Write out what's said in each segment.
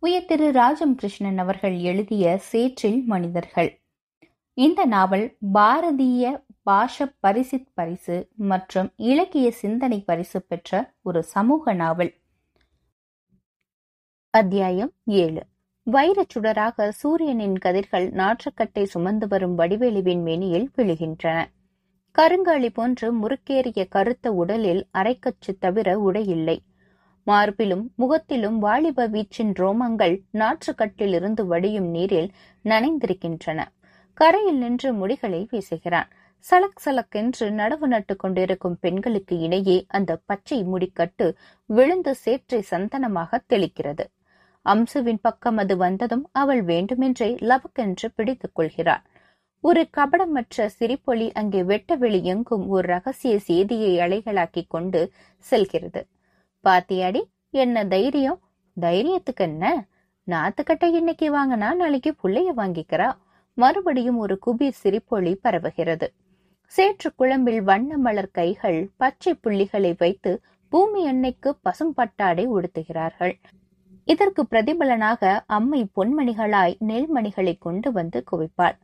உயர் திரு ராஜம் கிருஷ்ணன் அவர்கள் எழுதிய சேற்றில் மனிதர்கள். இந்த நாவல் பாரதிய பாஷ பரிசித் பரிசு மற்றும் இலக்கிய சிந்தனை பரிசு பெற்ற ஒரு சமூக நாவல். அத்தியாயம் ஏழு. வைரச் சுடராக சூரியனின் கதிர்கள் நாற்றுக்கட்டை சுமந்து வரும் வடிவேலுவின் மேனியில் விழுகின்றன. கருங்காலி போன்று முறுக்கேறிய கருத்த உடலில் அரைக்கச்சு தவிர உடையில்லை. மார்பிலும் முகத்திலும் வாலிப வீச்சின் ரோமங்கள் நாற்றுக்கட்டிலிருந்து வடியும் நீரில் நனைந்திருக்கின்றன. கரையில் நின்று முடிகளை வீசுகிறான். சலக் சலக்கென்று நடவு நட்டு கொண்டிருக்கும் பெண்களுக்கு இடையே அந்த பச்சை முடிக்கட்டு விழுந்து சேற்றை சந்தனமாக தெளிக்கிறது. அம்சுவின் பக்கம் அது வந்ததும் அவள் வேண்டுமென்றே லவக்கென்று பிடித்துக் கொள்கிறாள். ஒரு கபடமற்ற சிரிப்பொலி அங்கே வெட்ட வெளி எங்கும் ஒரு ரகசிய செய்தியை அலைகளாக்கி கொண்டு செல்கிறது. பாத்தியாடி என்ன தைரியம்? தைரியத்துக்கு என்ன? நாத்துக்கட்டை இன்னைக்கு வாங்கினா நாளைக்கு புள்ளைய வாங்கிக்கிறா. மறுபடியும் ஒரு குபீர் சிரிப்பொலி பரவுகிறது. சேற்று குழம்பில் வண்ண மலர் கைகள் பச்சை புள்ளிகளை வைத்து பூமி எண்ணெய்க்கு பசும்பட்டாடை உடுத்துகிறார்கள். இதற்கு பிரதிபலனாக அம்மை பொன்மணிகளாய் நெல்மணிகளை கொண்டு வந்து குவிப்பாள்.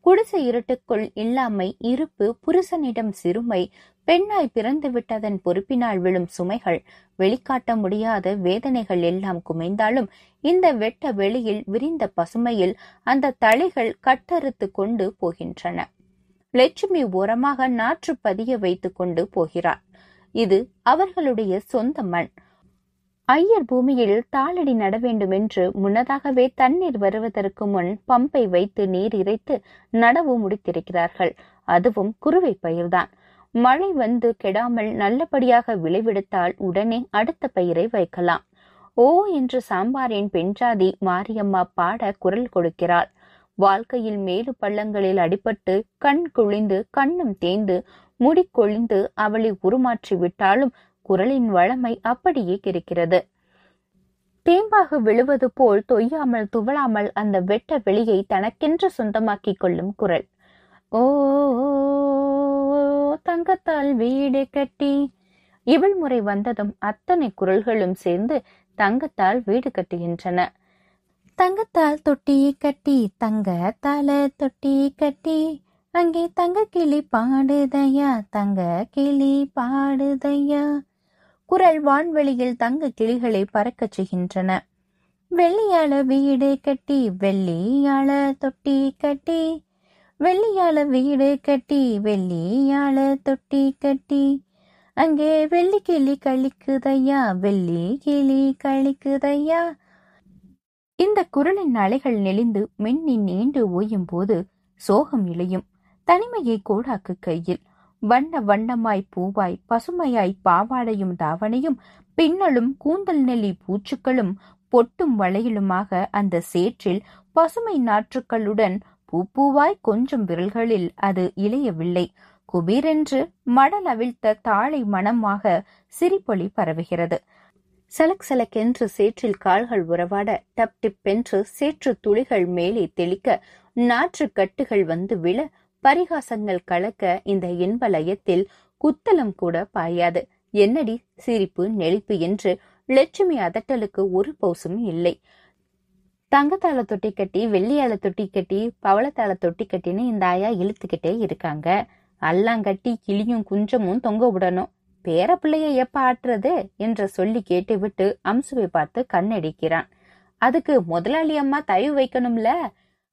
குடிசை இருட்டுக்குள் இல்லாமை இருப்பு புருஷனிடம் சிறுமை பெண்ணாய் பிறந்து விட்டதன் பொறுப்பினால் விழும் சுமைகள் வெளிக்காட்ட முடியாத வேதனைகள் எல்லாம் குமைந்தாலும் இந்த வெட்ட வெளியில் விரிந்த பசுமையில் அந்த தளிகள் கட்டறுத்து கொண்டு போகின்றன. லட்சுமி ஓரமாக நாற்று பதிய வைத்துக் கொண்டு போகிறார் இது அவர்களுடைய சொந்த மண். ஐயர் பூமியில் தாளடி நட வேண்டும் என்று முன்னதாகவே தண்ணீர் வருவதற்கு முன் பம்பை வைத்து நீர் இறைத்து நடவு முடித்திருக்கிறார்கள். அதுவும் குறுவை பயிர்தான். மழை வந்து கெடாமல் நல்லபடியாக விளைவெடுத்தால் உடனே அடுத்த பயிரை வைக்கலாம். ஓ என்று சாம்பாரின் பெண்ஜாதி மாரியம்மா பாட குரல் கொடுக்கிறாள். வாழ்க்கையில் மேலு பள்ளங்களில் அடிபட்டு கண் குழிந்து கண்ணும் தேய்ந்து முடி கொழிந்து அவளை உருமாற்றி விட்டாலும் குரலின் வளமை அப்படியே இருக்கிறது தேம்பாக விழுவது போல் தொய்யாமல் துவளாமல் அந்த வெட்ட வெளியை தனக்கென்று சொந்தமாக்கிக் கொள்ளும் குரல். ஓ தங்கத்தால் வீடு கட்டி. இவள் முறை வந்ததும் அத்தனை குரல்களும் சேர்ந்து தங்கத்தால் வீடு கட்டுகின்றன. தங்கத்தால் தொட்டி கட்டி தங்க தால தொட்டி கட்டி. அங்கே தங்க கிளி பாடுதையா தங்க கிளி பாடுதையா. குரல் வான்வெளியில் தங்க கிளிகளை பறக்கச் செய்கின்றன. வெள்ளியால வீடு கட்டி வெள்ளியால தொட்டி கட்டி. வெள்ளியால வீடு கட்டி வெள்ளியால தொட்டி கட்டி. அங்கே வெள்ளி கிளி கழிக்குதையா வெள்ளி கிளி கழிக்குதையா? இந்த குரலின் அலைகள் நெளிந்து மின்னி நீண்டு ஓயும் போது சோகம் இழையும். தனிமையை கோடாக்கு கையில். வண்ண வண்ணமாய் பூவாய் பசுமையாய் பாவாடையும் தாவணையும் பின்னலும் கூந்தல் நெல்லி பூச்சுக்களும் பொட்டும் வளையலுமாக அந்த சேற்றில் பசுமை நாற்றுக்களுடன் பூப்பூவாய் கொஞ்சம் விரல்களில் அது இளையவில்லை. குபீரென்று மடல் அவிழ்த்த தாழை மனமாக சிரிப்பொலி பரவுகிறது. சலக் சலக்கென்று சேற்றில் கால்கள் உறவாட டப் டிப் என்று சேற்று துளிகள் மேலே தெளிக்க நாற்று கட்டுகள் வந்து விழ பரிகாசங்கள் கலக்க இந்த இன்ப லயத்தில் குத்தலம் கூட பாயாது. என்னடி சிரிப்பு நெளிப்பு என்று லட்சுமி அதட்டலுக்கு ஒரு பௌசும் இல்லை. தங்கத்தால தொட்டி கட்டி வெள்ளியால தொட்டி கட்டி பவளத்தால தொட்டி கட்டின்னு இந்த ஆயா இழுத்துக்கிட்டே இருக்காங்க. அல்லாங்கட்டி கிளியும் குஞ்சமும் தொங்க விடணும். பேர பிள்ளைய எப்ப ஆட்டுறது என்று சொல்லி கேட்டுவிட்டு அம்சுவை பார்த்து கண்ணடிக்கிறான். அதுக்கு முதலாளி அம்மா தயவு வைக்கணும்ல?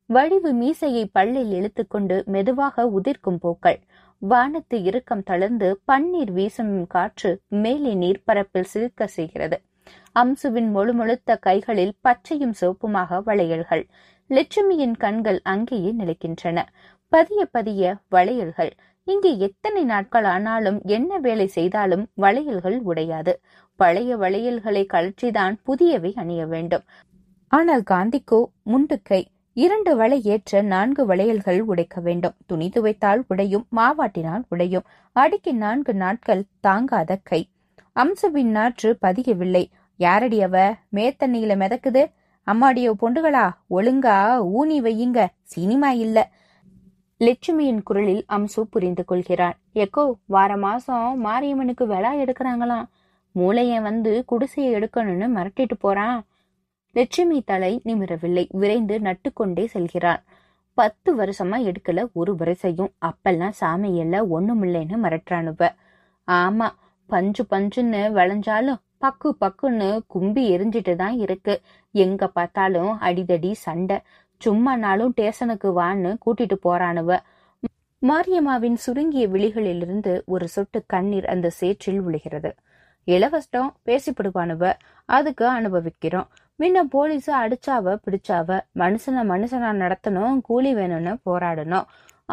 வடிவு மீசையை பல்லில் இழுத்துக்கொண்டு மெதுவாக உதிர்க்கும் பூக்கள். வானத்து இறுக்கம் தளர்ந்து பன்னீர் வீசும் காற்று மேலே நீர்ப்பரப்பில் சிரிக்க செய்கிறது. அம்சுவின் முழுமுழுத்த கைகளில் பச்சையும் சிவப்புமாக வளையல்கள். லட்சுமியின் கண்கள் அங்கேயே நிலைக்கின்றன. பதிய பதிய வளையல்கள். இங்கே எத்தனை நாட்கள் ஆனாலும் என்ன வேலை செய்தாலும் வளையல்கள் உடையாது. பழைய வளையல்களை கழற்றிதான் புதியவை அணிய வேண்டும். ஆனால் காந்திக்கோ முண்டுக்கை இரண்டு வளை ஏற்ற நான்கு வளையல்கள் உடைக்க வேண்டும். துணி துவைத்தால் உடையும் மாவாட்டினால் உடையும். அடுக்கி நான்கு நாட்கள் தாங்காத கை. அம்சுவின் நாற்று பதியவில்லை. யாரடி அவ? மேத்தண்ணியில மிதக்குது. அம்மாடியோ பொண்டுகளா? ஒழுங்கா ஊனி வையுங்க. சினிமா இல்ல. லட்சுமியின் குரலில் அம்சு புரிந்து கொள்கிறாள் எக்கோ வார மாசம் மாரியம்மனுக்கு விழா எடுக்கிறாங்களாம். மூளையன் வந்து குடிசையை எடுக்கணும்னு மிரட்டிட்டு போறான். லட்சுமி தலை நிமிரவில்லை. விரைந்து நட்டுக்கொண்டே செல்கிறான் பத்து வருஷமா எடுக்கல ஒரு வரிசையும். அப்பெல்லாம் சாமி எல்லாம் ஒண்ணுமில்லைன்னு மிரட்டுறானுவ ஆமா பஞ்சு பஞ்சுன்னு விளைஞ்சாலும் பக்கு பக்குன்னு கும்பி எரிஞ்சிட்டு தான் இருக்கு. எங்க பார்த்தாலும் அடிதடி சண்டை. சும்மா நாளும் டேஷனுக்கு வான்னு கூட்டிட்டு போறானுவ. மாரியம்மாவின் சுருங்கிய விழிகளிலிருந்து ஒரு சொட்டு கண்ணீர் அந்த சேற்றில் விழுகிறது. இளவஸ்டம் பேசிப்படுவானுவ. அதுக்கு அனுபவிக்கிறோம். முன்ன போலீஸ் அடிச்சாவ பிடிச்சாவ. மனுஷனை மனுஷனா நடத்தணும் கூலி வேணும்னு போராடணும்.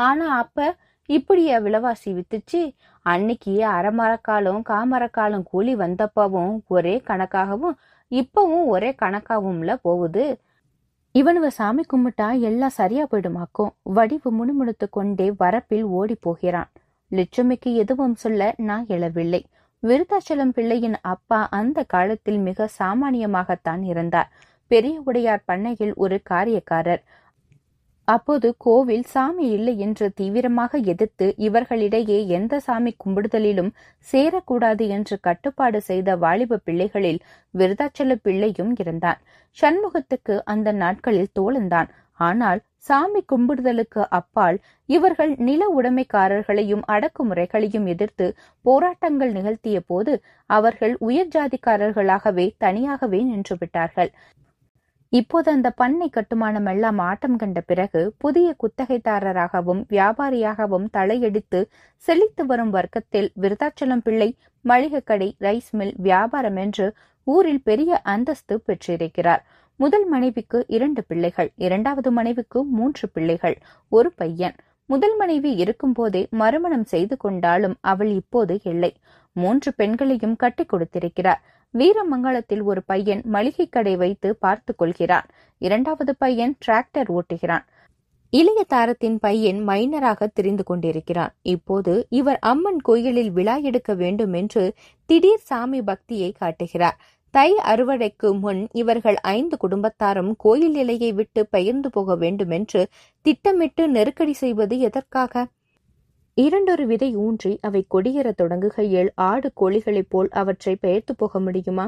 ஆனா அப்ப இப்படியா விலைவாசி வித்துச்சு. அன்னைக்கு அரைமரக்காலும் காமரக்காலும் கூலி வந்தப்பவும் ஒரே கணக்காகவும் இப்பவும் ஒரே கணக்காவும்ல போகுது. இவனுவ சாமி கும்பிட்டா எல்லாம் சரியா போயிடுமாக்கும். வடிவு முணுமுணுத்து கொண்டே வரப்பில் ஓடி போகிறான். லட்சுமிக்கு எதுவும் சொல்ல நான் எழவில்லை. விருத்தாச்சலம் பிள்ளையின் அப்பா அந்த காலத்தில் மிக சாமானியமாகத்தான் இருந்தார். பெரிய உடையார் பண்ணையில் ஒரு காரியக்காரர். அப்போது கோவில் சாமி இல்லை என்று தீவிரமாக எதிர்த்து இவர்களிடையே எந்த சாமி கும்பிடுதலிலும் சேரக்கூடாது என்று கட்டுப்பாடு செய்த வாலிப பிள்ளைகளில் விருதாச்சல பிள்ளையும் இருந்தான். சண்முகத்துக்கு அந்த நாட்களில் தோழந்தான் ஆனால் சாமி கும்பிடுதலுக்கு அப்பால் இவர்கள் நில உடைமைக்காரர்களையும் அடக்குமுறைகளையும் எதிர்த்து போராட்டங்கள் நிகழ்த்திய போது அவர்கள் உயர் ஜாதிக்காரர்களாகவே தனியாகவே நின்று விட்டார்கள். இப்போது அந்த பண்ணை கட்டுமானம் எல்லாம் ஆட்டம் கண்ட பிறகு புதிய குத்தகைதாரராகவும் வியாபாரியாகவும் தலையெடுத்து செழித்து வரும் வர்க்கத்தில் விருதாச்சலம் பிள்ளை மளிகை கடை ரைஸ் மில் வியாபாரம் என்று ஊரில் பெரிய அந்தஸ்து பெற்றிருக்கிறார். முதல் மனைவிக்கு இரண்டு பிள்ளைகள் இரண்டாவது மனைவிக்கு மூன்று பிள்ளைகள் ஒரு பையன். முதல் மனைவி இருக்கும்போதே மறுமணம் செய்து கொண்டாலும் அவள் இப்போது இல்லை. மூன்று பெண்களையும் கட்டிக் கொடுத்திருக்கிறார். வீரமங்கலத்தில் ஒரு பையன் மளிகை கடை வைத்து பார்த்து கொள்கிறான். இரண்டாவது பையன் டிராக்டர் ஓட்டுகிறான். இளைய தாரத்தின் பையன் மைனராக திரிந்து கொண்டிருக்கிறான். இப்போது இவர் அம்மன் கோயிலில் விழா எடுக்க வேண்டும் என்று திடீர் சாமி பக்தியை காட்டுகிறார். தை அறுவடைக்கு முன் இவர்கள் ஐந்து குடும்பத்தாரும் கோயில் நிலையை விட்டு பெயர்ந்து போக வேண்டும் என்று திட்டமிட்டு நெருக்கடி செய்வது எதற்காக? இரண்டொரு விதை ஊன்றி அவை கொடியேற தொடங்குகையில் ஆடு கோழிகளைப் போல் அவற்றை பெயர்த்து போக முடியுமா?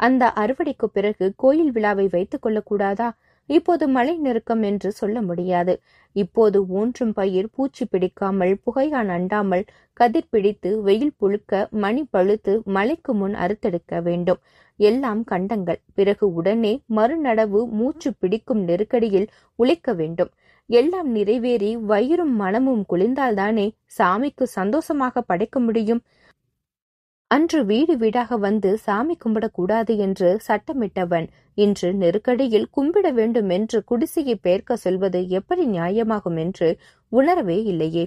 அந்த அறுவடைக்கு பிறகு கோயில் விழாவை வைத்துக் கொள்ளக்கூடாதா? இப்போது மழை நெருக்கம் என்று சொல்ல முடியாது. இப்போது ஊன்றும் பயிர் பூச்சி பிடிக்காமல் புகையான் அண்டாமல் கதிர் பிடித்து வெயில் புழுக்க மணி பழுத்து மழைக்கு முன் அறுத்தெடுக்க வேண்டும். எல்லாம் கண்டங்கள். பிறகு உடனே மறுநடவு மூச்சு பிடிக்கும் நெருக்கடியில் உழைக்க வேண்டும். எல்லாம் நிறைவேறி வயிறும் மனமும் குளிர்ந்தால்தானே சாமிக்கு சந்தோஷமாக படைக்க முடியும்? அன்று வீடு வீடாக வந்து சாமி கும்பிடக்கூடாது என்று சட்டமிட்டவன் இன்று நெருக்கடியில் கும்பிட வேண்டும் என்று குடிசையை பெயர்க்க சொல்வது எப்படி நியாயமாகும் என்று உணரவே இல்லையே.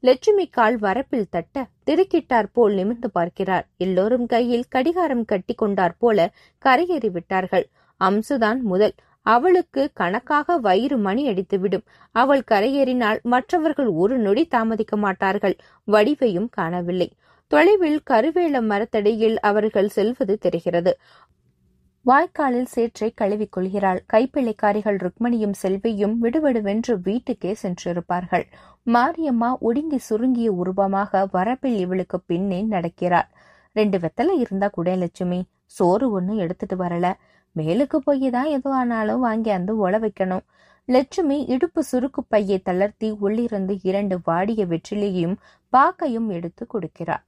லட்சுமி கால் வரப்பில் தட்ட திருக்கிட்டார் போல் நிமிர்ந்து பார்க்கிறார். எல்லோரும் கையில் கடிகாரம் கட்டி கொண்டார் போல கரையேறி விட்டார்கள். அம்சுதான் முதல். அவளுக்கு கணக்காக வயிறு மணி அடித்துவிடும் அவள் கரையேறினால் மற்றவர்கள் ஒரு நொடி தாமதிக்க மாட்டார்கள். வடிவையும் காணவில்லை. தொலைவில் கருவேல மரத்தடியில் அவர்கள் செல்வது தெரிகிறது. வாய்க்காலில் சேற்றை கழுவிக்கொள்கிறாள் கைப்பிள்ளைக்காரிகள் ருக்மணியும் செல்வியும் விடுவிடுவென்று வீட்டுக்கே சென்றிருப்பார்கள். மாரியம்மா ஒடுங்கி சுருங்கிய உருவமாக வரப்பில் இவளுக்கு பின்னே நடக்கிறாள். ரெண்டு வெத்தலை இருந்தா கூட லட்சுமி சோறு ஒன்னு எடுத்துட்டு வரல. மேலுக்கு போய் தான் எது ஆனாலும் வாங்கி அந்த உழ வைக்கணும். லட்சுமி இடுப்பு சுருக்கு பையை தளர்த்தி உள்ளிருந்து இரண்டு வாடிய வெற்றிலையும் பாக்கையும் எடுத்து கொடுக்கிறாள்.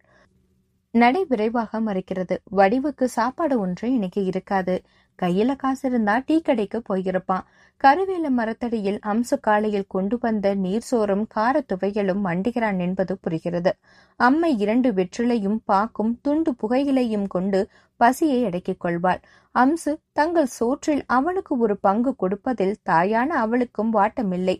நடை விரைவாக மறைக்கிறது. வடிவுக்கு சாப்பாடு ஒன்று இன்னைக்கு இருக்காது. கையில காசு இருந்தா டீ கடைக்கு போயிருப்பான். கருவேல மரத்தடியில் அம்சு காலையில் கொண்டு வந்த நீர் சோறும் கார துவையலும் மண்டுகிறான் என்பது புரிகிறது. அம்மை இரண்டு வெற்றிலையும் பாக்கும் துண்டு புகையிலையும் கொண்டு பசியை அடக்கிக் கொள்வாள். அம்சு தங்கள் சோற்றில் அவனுக்கு ஒரு பங்கு கொடுப்பதில் தாயான அவளுக்கும் வாட்டமில்லை.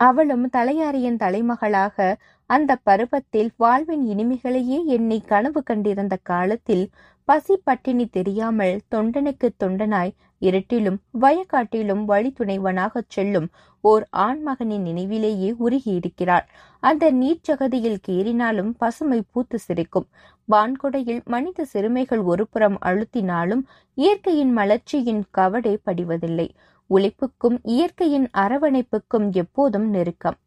அவளும் தலையாரியின் தலைமகளாக அந்த பருவத்தில் வாழ்வின் இனிமைகளையே எண்ணி கனவு கண்டிருந்த காலத்தில் பசி பட்டினி தெரியாமல் தொண்டனுக்கு தொண்டனாய் இருட்டிலும் வயக்காட்டிலும் வழித்துணைவனாகச் செல்லும் ஓர் ஆண்மகனின் நினைவிலேயே உருகியிருக்கிறார் அந்த நீர்ச்சகதியில் கீறினாலும் பசுமை பூத்து சிரிக்கும். வான்கொடையில் மனித சிறுமைகள் ஒருபுறம் அழுத்தினாலும் இயற்கையின் மலர்ச்சியின் கவடை படிவதில்லை. உழைப்புக்கும் இயற்கையின் அரவணைப்புக்கும் எப்போதும் நெருக்கம்.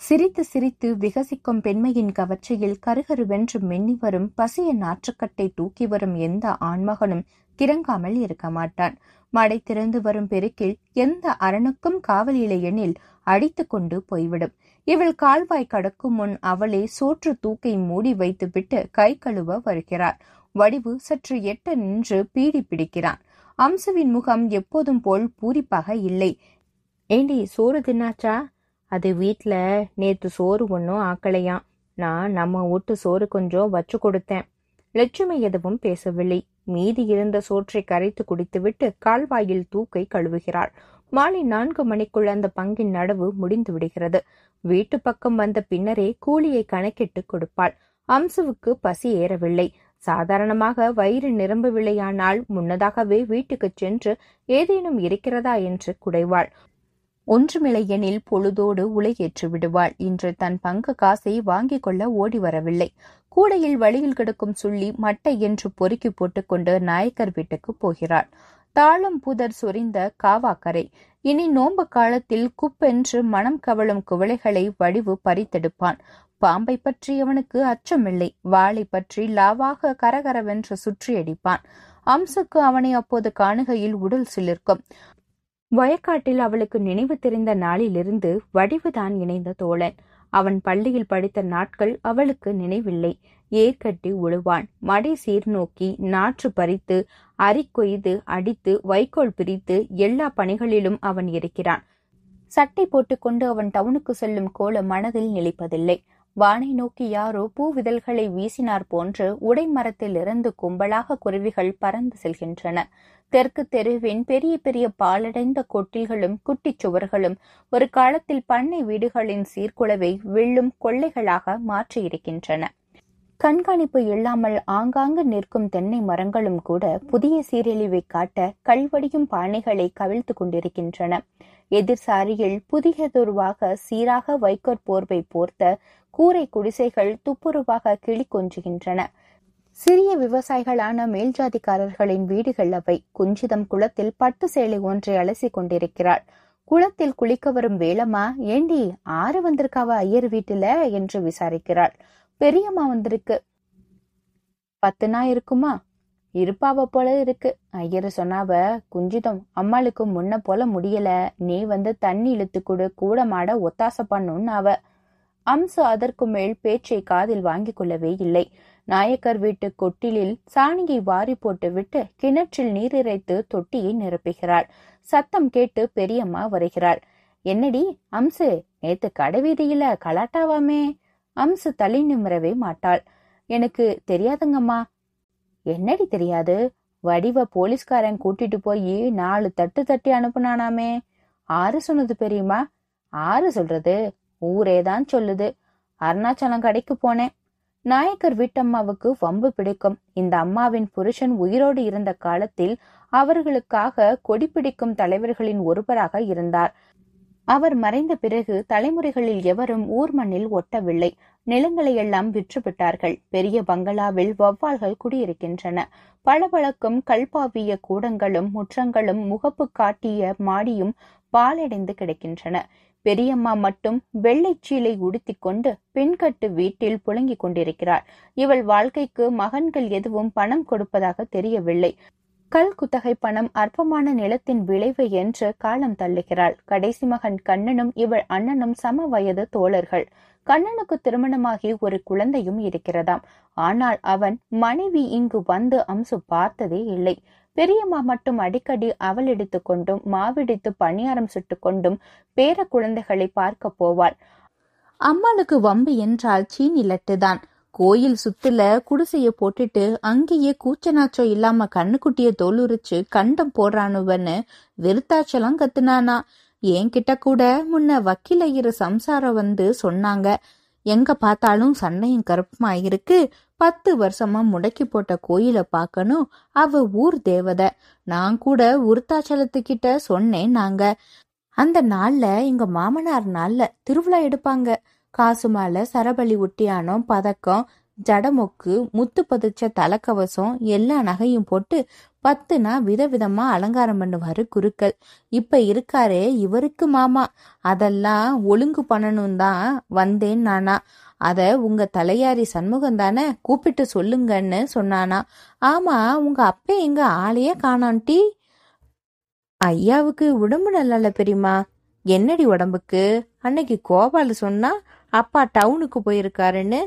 சிரித்து சிரித்து விகசிக்கும் பெண்மையின் கவர்ச்சியில் கருகருவென்று மென்னி வரும் பசிய நாற்றுக்கட்டை தூக்கி வரும் எந்த ஆண்மகனும் கிறங்காமல் இருக்க மாட்டான். மடை திறந்து வரும் பெருக்கில் எந்த அரணுக்கும் காவல் இல்லை எனில் அடித்து கொண்டு போய்விடும். இவள் கால்வாய் கடக்கும் முன் அவளே சோற்று தூக்கை மூடி வைத்துவிட்டு கை கழுவ வருகிறார் வடிவு சற்று எட்ட நின்று பீடி பிடிக்கிறான். அம்சுவின் முகம் எப்போதும் போல் பூரிப்பாக இல்லை. ஏண்டி சோறு தின்னாச்சா? அது வீட்ல நேத்து சோறு ஒன்றும் ஆக்கலையாம். நான் நம்ம வீட்டு சோறு கொஞ்சம் வச்சு கொடுத்தேன். லட்சுமி எதுவும் பேசவில்லை. மீதி இருந்த சோற்றை கரைத்து குடித்துவிட்டு கால்வாயில் தூக்கை கழுவுகிறாள். மாலை நான்கு மணிக்குள் அந்த பங்கின் நடவு முடிந்து விடுகிறது. வீட்டு பக்கம் வந்த பின்னரே கூலியை கணக்கிட்டு கொடுப்பாள். அம்சுவுக்கு பசி ஏறவில்லை. சாதாரணமாக வயிறு நிரம்பவில்லையானால் முன்னதாகவே வீட்டுக்கு சென்று ஏதேனும் இருக்கிறதா என்று குடைவாள். ஒன்றுமில்லையெனில் பொழுதோடு உலகேற்று விடுவாள். இன்று தன் பங்கு காசை வாங்கிக் கொள்ள ஓடி வரவில்லை. கூடையில் வழியில் கிடக்கும் சுள்ளி மட்டை என்று பொறுக்கி போட்டுக்கொண்டு நாயக்கர் வீட்டுக்கு போகிறாள். தாளம் புதர் சொரிந்த காவாக்கரை. இனி நோன்பு காலத்தில் குப்பென்று மனம் கவலும் குவளைகளை வடிவு பறித்தெடுப்பான். பாம்பை பற்றி அவனுக்கு அச்சமில்லை. வாளை பற்றி லாவாக கரகரவென்று சுற்றி அடிப்பான் அம்சுக்கு அவனை அப்போது காணுகையில் உடல் சிலிர்க்கும். வயக்காட்டில் அவளுக்கு நினைவு தெரிந்த நாளிலிருந்து வடிவுதான் இணைந்த தோழன். அவன் பள்ளியில் படித்த நாட்கள் அவளுக்கு நினைவில்லை. ஏற்கட்டி உழுவான். மடை சீர்நோக்கி நாற்று பறித்து அரிக்கொய்து அடித்து வைக்கோல் பிரித்து எல்லா பணிகளிலும் அவன் இருக்கிறான். சட்டை போட்டுக்கொண்டு அவன் டவுனுக்கு செல்லும் கோல மனதில் நிலைப்பதில்லை. வானை நோக்கி யாரோ பூவிதழ்களை வீசினார் போன்று உடைமரத்தில் இருந்து கும்பலாக குருவிகள் பறந்து செல்கின்றன. தெற்கு தெருவின் பெரிய பெரிய பாலடைந்த கொட்டில்களும் குட்டிச் சுவர்களும் ஒரு காலத்தில் பண்ணை வீடுகளின் சீர்குலைவை வெள்ளும் கொள்ளைகளாக மாற்றியிருக்கின்றன. கண்காணிப்பு இல்லாமல் ஆங்காங்கு நிற்கும் தென்னை மரங்களும் கூட புதிய சீரழிவை காட்ட கல்வடியும் பானைகளை கவிழ்த்து கொண்டிருக்கின்றன. எதிர் சாரியில் புதியதொருவாக சீராக வைக்கோற் போர்வை போர்த்த கூரை குடிசைகள் துப்புரவாக கிளி கொஞ்சுகின்றன. சிறிய விவசாயிகளான மேல்ஜாதிக்காரர்களின் வீடுகள் அவை. குஞ்சிதம் குளத்தில் பட்டு சேலை ஒன்றை அலசி கொண்டிருக்கிறாள். குளத்தில் குளிக்க வரும் வேலம்மா ஏண்டி ஆறு வந்திருக்காவ ஐயர் வீட்டுல? என்று விசாரிக்கிறாள். பெரியம்மா வந்திருக்கு. பத்து நாள் இருக்குமா? இருப்பாவ போல இருக்கு. ஐயர் சொன்னாவ குஞ்சிதம் அம்மாளுக்கு முன்ன போல முடியல. நீ வந்து தண்ணி இழுத்து கொடு கூட மாட ஒத்தாசை பண்ணுன்னு அவ அம்சு அதற்கு மேல் பேச்சை காதில் வாங்கிக் கொள்ளவே இல்லை. நாயக்கர் வீட்டு கொட்டிலில் சாணியை வாரி போட்டுவிட்டு கிணற்றில் நீர் இறைத்து தொட்டியை நிரப்புகிறாள். சத்தம் கேட்டு பெரியம்மா வருகிறாள். என்னடி அம்சு நேத்து கடைவீதியில கலாட்டாவாமே? அம்சு தலை நிமிரவே மாட்டாள். எனக்கு தெரியாதுங்கம்மா. என்னடி தெரியாது? வடிவ போலீஸ்காரன் கூட்டிட்டு போய் நாலு தட்டு தட்டி அனுப்புனானாமே? ஆறு சொன்னது பெரியுமா ஆறு சொல்றது? ஊரேதான் சொல்லுது. அருணாச்சலம் கடைக்கு போனேன். நாயக்கர் வீட்டம்மாவுக்கு வம்பு பிடிக்கும். இந்த அம்மாவின் புருஷன் உயிரோடு இருந்த காலத்தில் அவர்களுக்காக கொடி பிடிக்கும் தலைவர்களின் ஒருவராக இருந்தார். அவர் மறைந்த பிறகு தலைமுறைகளில் எவரும் ஊர் மண்ணில் ஒட்டவில்லை. நிலங்களை எல்லாம் விற்றுவிட்டார்கள் பெரிய பங்களாவில் வௌவால்கள் குடியிருக்கின்றன. பளபளக்கும் கல்பாவிய கூடங்களும் முற்றங்களும் முகப்பு காட்டிய மாடியும் பாலடைந்து கிடக்கின்றன. பெரியம்மா மட்டும் வெள்ளைச்சீலை உடுத்திக்கொண்டு பெண்கட்டு வீட்டில் புழங்கிக் கொண்டிருக்கிறாள். இவள் வாழ்க்கைக்கு மகன்கள் எதுவும் பணம் கொடுப்பதாக தெரியவில்லை. கல் குத்தகை பணம் அற்பமான நிலத்தின் விளைவு என்று காலம் தள்ளுகிறாள். கடைசி மகன் கண்ணனும் இவள் அண்ணனும் சம வயது தோழர்கள். கண்ணனுக்கு திருமணமாகி ஒரு குழந்தையும் இருக்கிறதாம். ஆனால் அவன் மனைவி இங்கு வந்து அம்சு பார்த்ததே இல்லை. பெரியம்மா மட்டும் அடிக்கடி அவள் எடுத்துக்கொண்டும் மாவிடித்து பணியாரம் சுட்டு கொண்டும் பேர குழந்தைகளை பார்க்க போவாள். அம்மாளுக்கு வம்பு என்றால் சீனி லட்டுதான். கோயில் சுத்துல குடிசைய போட்டுட்டு அங்கேயே கூச்சநாச்சோ இல்லாம கண்ணுக்குட்டிய தோலுரிச்சு கண்டம் போடுறானுவன்னு வெறுத்தாச்சலம் கத்துனானா. என்கிட்ட கூட முன்ன வக்கீல இரு சம்சாரம் வந்து சொன்னாங்க. எங்க பார்த்தாலும் சண்டையும் கருப்புமா இருக்கு? பத்து வருஷமா முடக்கி போட்ட கோயில பார்க்கணும். அவ ஊர் தேவதை. நான் கூட உருத்தாச்சலத்துக்கிட்ட சொன்னேன் நாங்க. அந்த நாள்ல எங்க மாமனார் நாள்ல திருவிழா எடுப்பாங்க. காசு மாலை சரபலி உட்டியானம் பதக்கம் ஜடமொக்கு முத்து பதிச்ச தலைக்கவசம் எல்லா நகையும் போட்டு பத்துனா விதவிதமா அலங்காரம் பண்ணுவாரு குருக்கள். இப்ப இருக்காரே இவருக்கு மாமா. அதெல்லாம் ஒழுங்கு பண்ணணும் தான் வந்தேன் நானா. அதை உங்க தலையாரி சண்முகம் தானே கூப்பிட்டு சொல்லுங்கன்னு சொன்னானா. ஆமா உங்க அப்பா எங்க ஆளையே காணான்ட்டி ஐயாவுக்கு உடம்பு நல்லல பெரியமா என்னடி உடம்புக்கு? அன்னைக்கு கோபால் சொன்னா அப்பா டவுனுக்கு போயிருக்காருன்னு.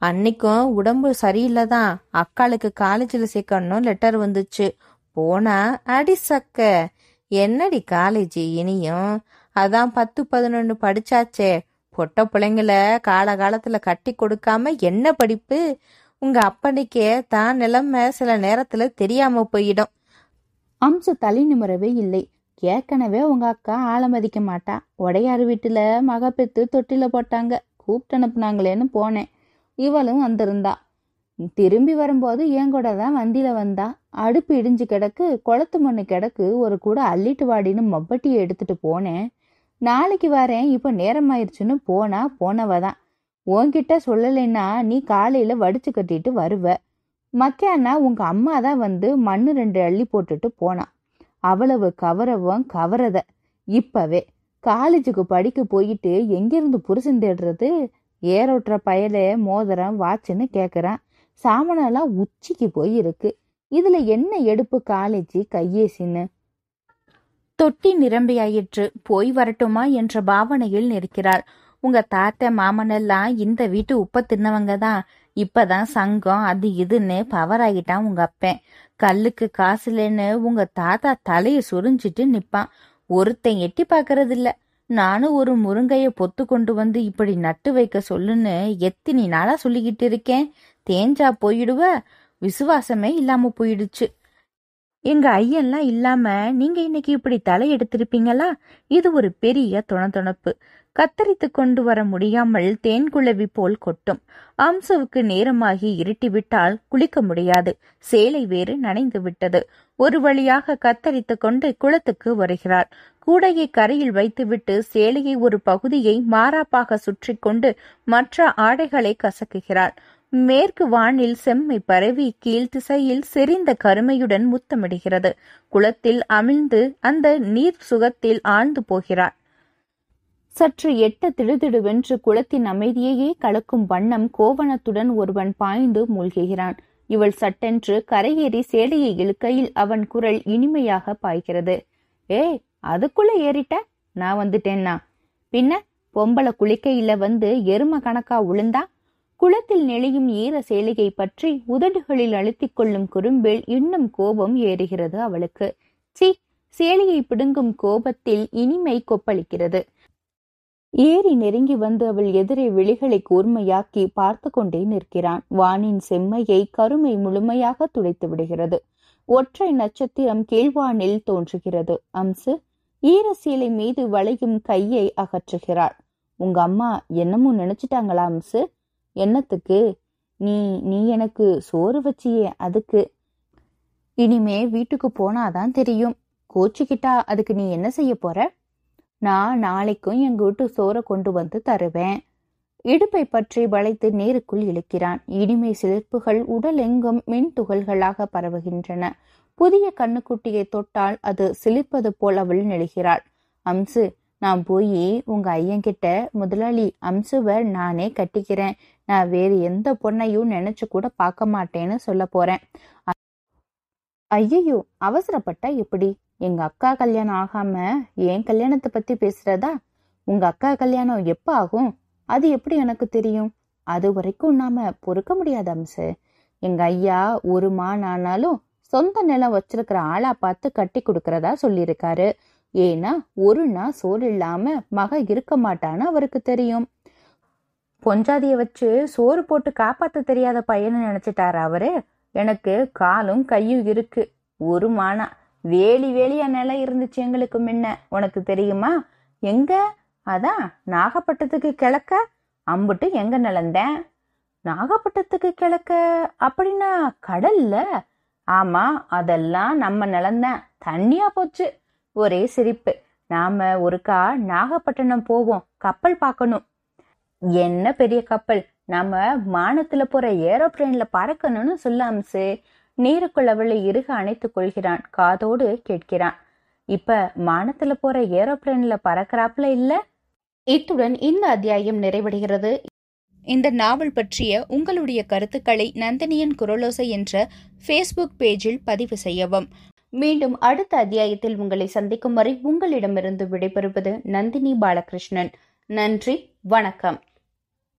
அன்னைக்கும் உடம்பு சரியில்லைதான். அக்காளுக்கு காலேஜில் சேர்க்கணும் லெட்டர் வந்துச்சு. போனா அடி சக்க. என்னடி காலேஜ் இனியும்? அதான் பத்து பதினொன்று படிச்சாச்சே. பொட்ட பிள்ளைங்கள காலகாலத்துல கட்டி கொடுக்காம என்ன படிப்பு? உங்க அப்பனுக்கே தான் நிலைமை சில நேரத்துல தெரியாம போயிடும். அம்சு தலை நிமிரவே இல்லை. ஏற்கனவே உங்க அக்கா ஆள மதிக்க மாட்டா. உடையார் வீட்டுல மக பெத்து தொட்டில போட்டாங்க. கூப்பிட்டு அனுப்புனாங்களேன்னு போனேன். இவளும் வந்திருந்தா. திரும்பி வரும்போது என் கூட தான் வண்டியில வந்தா. அடுப்பு இடிஞ்சு கிடக்கு குளத்து மண்ணு கிடக்கு ஒரு கூட அள்ளிட்டு வாடின்னு மொப்பட்டியை எடுத்துட்டு போனேன். நாளைக்கு வரேன் இப்போ நேரமாயிருச்சுன்னு போனா போனவ தான் உன்கிட்ட சொல்லலைன்னா நீ காலையில் வடிச்சு கட்டிட்டு வருவ. மக்கானா உங்க அம்மா தான் வந்து மண்ணு ரெண்டு அள்ளி போட்டுட்டு போனா. அவ்வளவு கவரவும் கவரத. இப்பவே காலேஜுக்கு படிக்க போயிட்டு எங்கிருந்து புருஷன் தேடுறது? ஏரோட்டுற பயலே மோதிரம் வாட்சுன்னு கேட்குறான் சாமனெல்லாம் உச்சிக்கு போய் இருக்கு இதுல என்ன எடுப்பு காலேஜ் கையேசின்னு? தொட்டி நிரம்பியாயிற்று. போய் வரட்டுமா என்ற பாவனையில் நிற்கிறாள் உங்க தாத்த மாமனெல்லாம் இந்த வீட்டு உப்ப தின்னவங்க தான் இப்பதான் சங்கம் அது இதுன்னு பவர் ஆகிட்டான் உங்க அப்பன். கல்லுக்கு காசு இல்லைன்னு உங்க தாத்தா தலைய சுரிஞ்சிட்டு நிப்பான். ஒருத்தன் எட்டி பாக்குறது இல்ல நானும் ஒரு முருங்கைய பொத்து கொண்டு வந்து இப்படி நட்டு வைக்க சொல்லுன்னு எத்தினி நாளா சொல்லிக்கிட்டு இருக்கேன். தேஞ்சா போயிடுவ? விசுவாசமே இல்லாம போயிடுச்சு. எங்க ஐயெல்லாம் இல்லாம நீங்க இன்னைக்கு இப்படி தலை எடுத்திருப்பீங்களா? இது ஒரு பெரிய துணத்துணப்பு கத்தரித்து கொண்டு வர முடியாமல் தேன்குளவி போல் கொட்டும். அம்சுவுக்கு நேரமாகி இருட்டிவிட்டால் குளிக்க முடியாது. சேலை வேறு நனைந்து விட்டது. ஒரு வழியாக கத்தரித்து கொண்டு குளத்துக்கு வருகிறார். கூடையை கரையில் வைத்துவிட்டு சேலையை ஒரு பகுதியை மாறாப்பாக சுற்றி கொண்டு மற்ற ஆடைகளை கசக்குகிறாள் மேற்கு வானில் செம்மை பரவி கீழ் திசையில் செறிந்த கருமையுடன் முத்தமிடுகிறது. குளத்தில் அமிழ்ந்து அந்த நீர் சுகத்தில் ஆழ்ந்து போகிறாள் சற்று எட்ட திடுதிடுவென்று குளத்தின் அமைதியையே கலக்கும் வண்ணம் கோவணத்துடன் ஒருவன் பாய்ந்து மூழ்குகிறான். இவள் சட்டென்று கரையேறி சேலையை இழுக்கையில் அவன் குரல் இனிமையாக பாய்கிறது. ஏய் அதுக்குள்ள ஏறிட்ட? நான் வந்துட்டேன்னா. பின்ன பொம்பளை குளிக்கையில வந்து எரும கணக்கா உளுந்தா? குளத்தில் நெளியும் ஈர சேலையை பற்றி உதடுகளில் அழுத்திக் கொள்ளும் குறும்பில் இன்னும் கோபம் ஏறுகிறது அவளுக்கு. சி சேலையை பிடுங்கும் கோபத்தில் இனிமை கொப்பளிக்கிறது. ஏறி நெருங்கி வந்து அவள் எதிரே விழிகளை கூர்மையாக்கி பார்த்து கொண்டே நிற்கிறான். வானின் செம்மையை கருமை முழுமையாக துடைத்து விடுகிறது. ஒற்றை நட்சத்திரம் கீழ்வானில் தோன்றுகிறது. அம்சு ஈர சேலை மீது வளையும் கையை அகற்றுகிறாள். உங்க அம்மா என்னமோ நினைச்சிட்டாங்களா அம்சு? என்னத்துக்கு? நீ நீ எனக்கு சோறு வச்சியே அதுக்கு. இனிமே வீட்டுக்கு போனாதான் தெரியும். கோச்சுக்கிட்டா அதுக்கு நீ என்ன செய்ய போற? நான் நாளைக்கும் எங்க வீட்டு சோறை கொண்டு வந்து தருவேன். இடுப்பை பற்றி வளைத்து நேருக்குள் இழுக்கிறான். இனிமை சிலிர்ப்புகள் உடலெங்கும் மின் துகள்களாக பரவுகின்றன. புதிய கண்ணுக்குட்டியை தொட்டால் அது சிலிர்ப்பது போல் அவள் நெழுகிறாள். அம்சு நான் போய் உங்க ஐயன்கிட்ட முதலாளி அம்சுவை நானே கட்டிக்கிறேன். நான் வேறு எந்த பொண்ணையும் நினைச்சு கூட பார்க்க மாட்டேன்னு சொல்ல போறேன். ஐயையோ அவசரப்பட்டா எப்படி? எங்க அக்கா கல்யாணம் ஆகாம என் கல்யாணத்தை பத்தி பேசுறதா? உங்க அக்கா கல்யாணம் எப்ப ஆகும்? அது எப்படி எனக்கு தெரியும்? அது வரைக்கும் நாம பொறுக்க முடியாத அம்சு எங்க ஐயா ஒரு மான் ஆனாலும் சொந்த நிலம் வச்சிருக்கிற ஆளா பார்த்து கட்டி கொடுக்கறதா சொல்லியிருக்காரு. ஏன்னா ஒரு நாள் சோறு இல்லாம மக இருக்க மாட்டான்னு அவருக்கு தெரியும். பொஞ்சாதிய வச்சு சோறு போட்டு காப்பாத்த தெரியாத பையனை நினைச்சிட்டாரு அவரு. எனக்கு காலும் கையும் இருக்கு. ஒரு மானா. வேலி வேலியா நிலம் இருந்துச்சு எங்களுக்கு முன்ன. உனக்கு தெரியுமா? எங்க? அதான் நாகப்பட்டத்துக்கு கிழக்க. அம்புட்டு எங்க நிலந்தேன்? நாகப்பட்டத்துக்கு கிழக்க அப்படின்னா கடல்ல? ஆமா அதெல்லாம் நம்ம நிலந்தேன். தண்ணியா போச்சு. ஒரே சிரிப்பு. நாம ஒருக்கா நாகப்பட்டினம் போவோம். கப்பல் பார்க்கணும். என்ன பெரிய கப்பல்? நாம மானத்துல போற ஏரோப்ளேன்ல பறக்கணும்னு சொல்ல அம்சு. நீருக்குள் அவளை இறுக அணைத்துக் கொள்கிறான். காதோடு கேட்கிறான். இப்ப மானத்துல போற ஏரோப்ளேன்ல பறக்கிறாப்ல இல்ல? இத்துடன் இந்த அத்தியாயம் நிறைவடைகிறது. இந்த நாவல் பற்றிய உங்களுடைய கருத்துக்களை நந்தினியின் குரலோசை என்ற ஃபேஸ்புக் பேஜில் பதிவு செய்யவும். மீண்டும் அடுத்த அத்தியாயத்தில் உங்களை சந்திக்கும் வரை உங்களிடமிருந்து விடைபெறுவது நந்தினி பாலகிருஷ்ணன். நன்றி வணக்கம்.